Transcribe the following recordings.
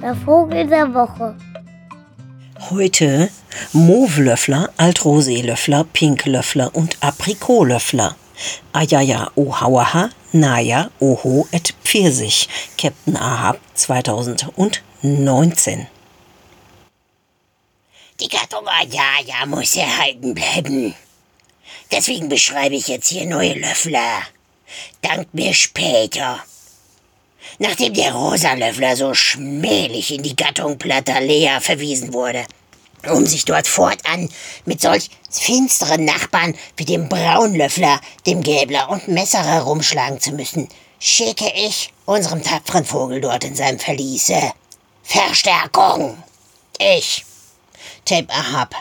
Der Vogel der Woche. Heute Mauvelöffler, Altroseelöffler, Pinklöffler und Aprikolöffler. Ajaja Ohauaha, Naja Oho et Pfirsich, Captain Ahab 2019. Die Gattung Ajaja muss erhalten bleiben. Deswegen beschreibe ich jetzt hier neue Löffler. Dank mir später. Nachdem der Rosalöffler so schmählich in die Gattung Platalea verwiesen wurde, um sich dort fortan mit solch finsteren Nachbarn wie dem Braunlöffler, dem Gäbler und Messerer rumschlagen zu müssen, schicke ich unserem tapferen Vogel dort in seinem Verliese Verstärkung. Ich, Tape Ahab,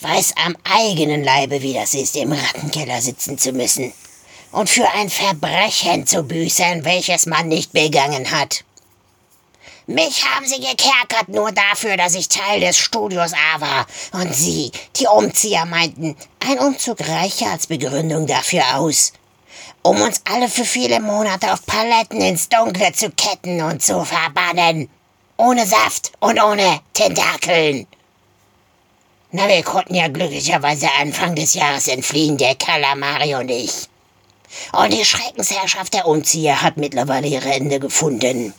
weiß am eigenen Leibe, wie das ist, im Rattenkeller sitzen zu müssen und für ein Verbrechen zu büßen, welches man nicht begangen hat. Mich haben sie gekerkert nur dafür, dass ich Teil des Studios A war. Und sie, die Umzieher, meinten, ein Umzug reiche als Begründung dafür aus. Um uns alle für viele Monate auf Paletten ins Dunkle zu ketten und zu verbannen. Ohne Saft und ohne Tentakeln. Na, wir konnten ja glücklicherweise Anfang des Jahres entfliehen, der Kalamari und ich. Und die Schreckensherrschaft der Umzieher hat mittlerweile ihre Ende gefunden.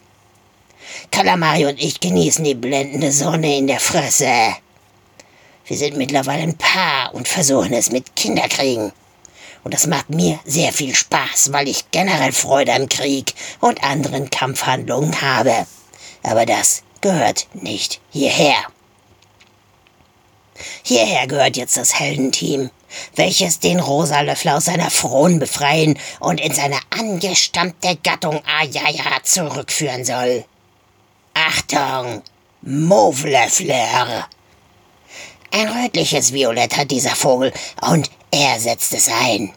Kalamari und ich genießen die blendende Sonne in der Fresse. Wir sind mittlerweile ein Paar und versuchen es mit Kinderkriegen. Und das macht mir sehr viel Spaß, weil ich generell Freude am Krieg und anderen Kampfhandlungen habe. Aber das gehört nicht hierher. Hierher gehört jetzt das Heldenteam, welches den Rosalöffler aus seiner Fron befreien und in seine angestammte Gattung Ajaja zurückführen soll. Achtung, Mauvelöffler! Ein rötliches Violett hat dieser Vogel und er setzt es ein.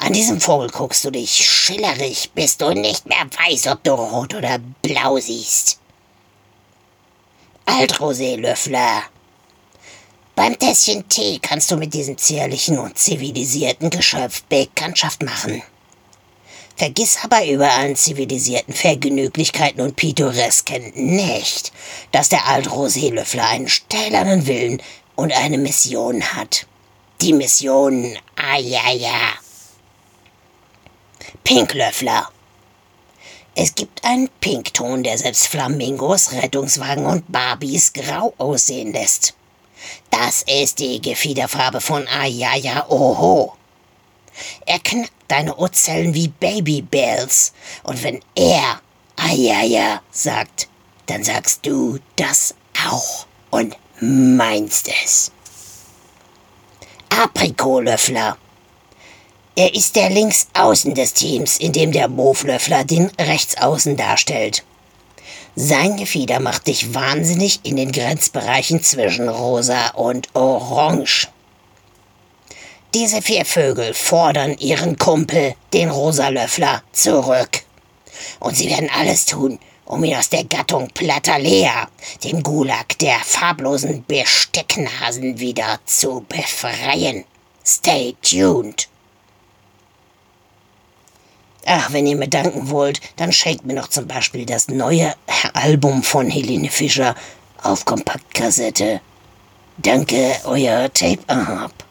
An diesem Vogel guckst du dich schillerig, bis du nicht mehr weißt, ob du rot oder blau siehst. Altroseelöffler. Beim Tässchen Tee kannst du mit diesem zierlichen und zivilisierten Geschöpf Bekanntschaft machen. Vergiss aber über allen zivilisierten Vergnüglichkeiten und Pittoresken nicht, dass der Altroseelöffler einen stählernen Willen und eine Mission hat. Die Mission Ayaya. Pinklöffler. Es gibt einen Pinkton, der selbst Flamingos, Rettungswagen und Barbies grau aussehen lässt. Das ist die Gefiederfarbe von Ayaya Oho. Er knackt deine Ohrzellen wie Babybells. Und wenn er Ayaya sagt, dann sagst du das auch und meinst es. Aprikolöffler. Er ist der Linksaußen des Teams, in dem der Moflöffler den Rechtsaußen darstellt. Sein Gefieder macht dich wahnsinnig in den Grenzbereichen zwischen rosa und orange. Diese vier Vögel fordern ihren Kumpel, den Rosalöffler, zurück. Und sie werden alles tun, um ihn aus der Gattung Platalea, dem Gulag der farblosen Bestecknasen, wieder zu befreien. Stay tuned. Ach, wenn ihr mir danken wollt, dann schenkt mir noch zum Beispiel das neue Album von Helene Fischer auf Kompaktkassette. Danke, euer Tape Ahab.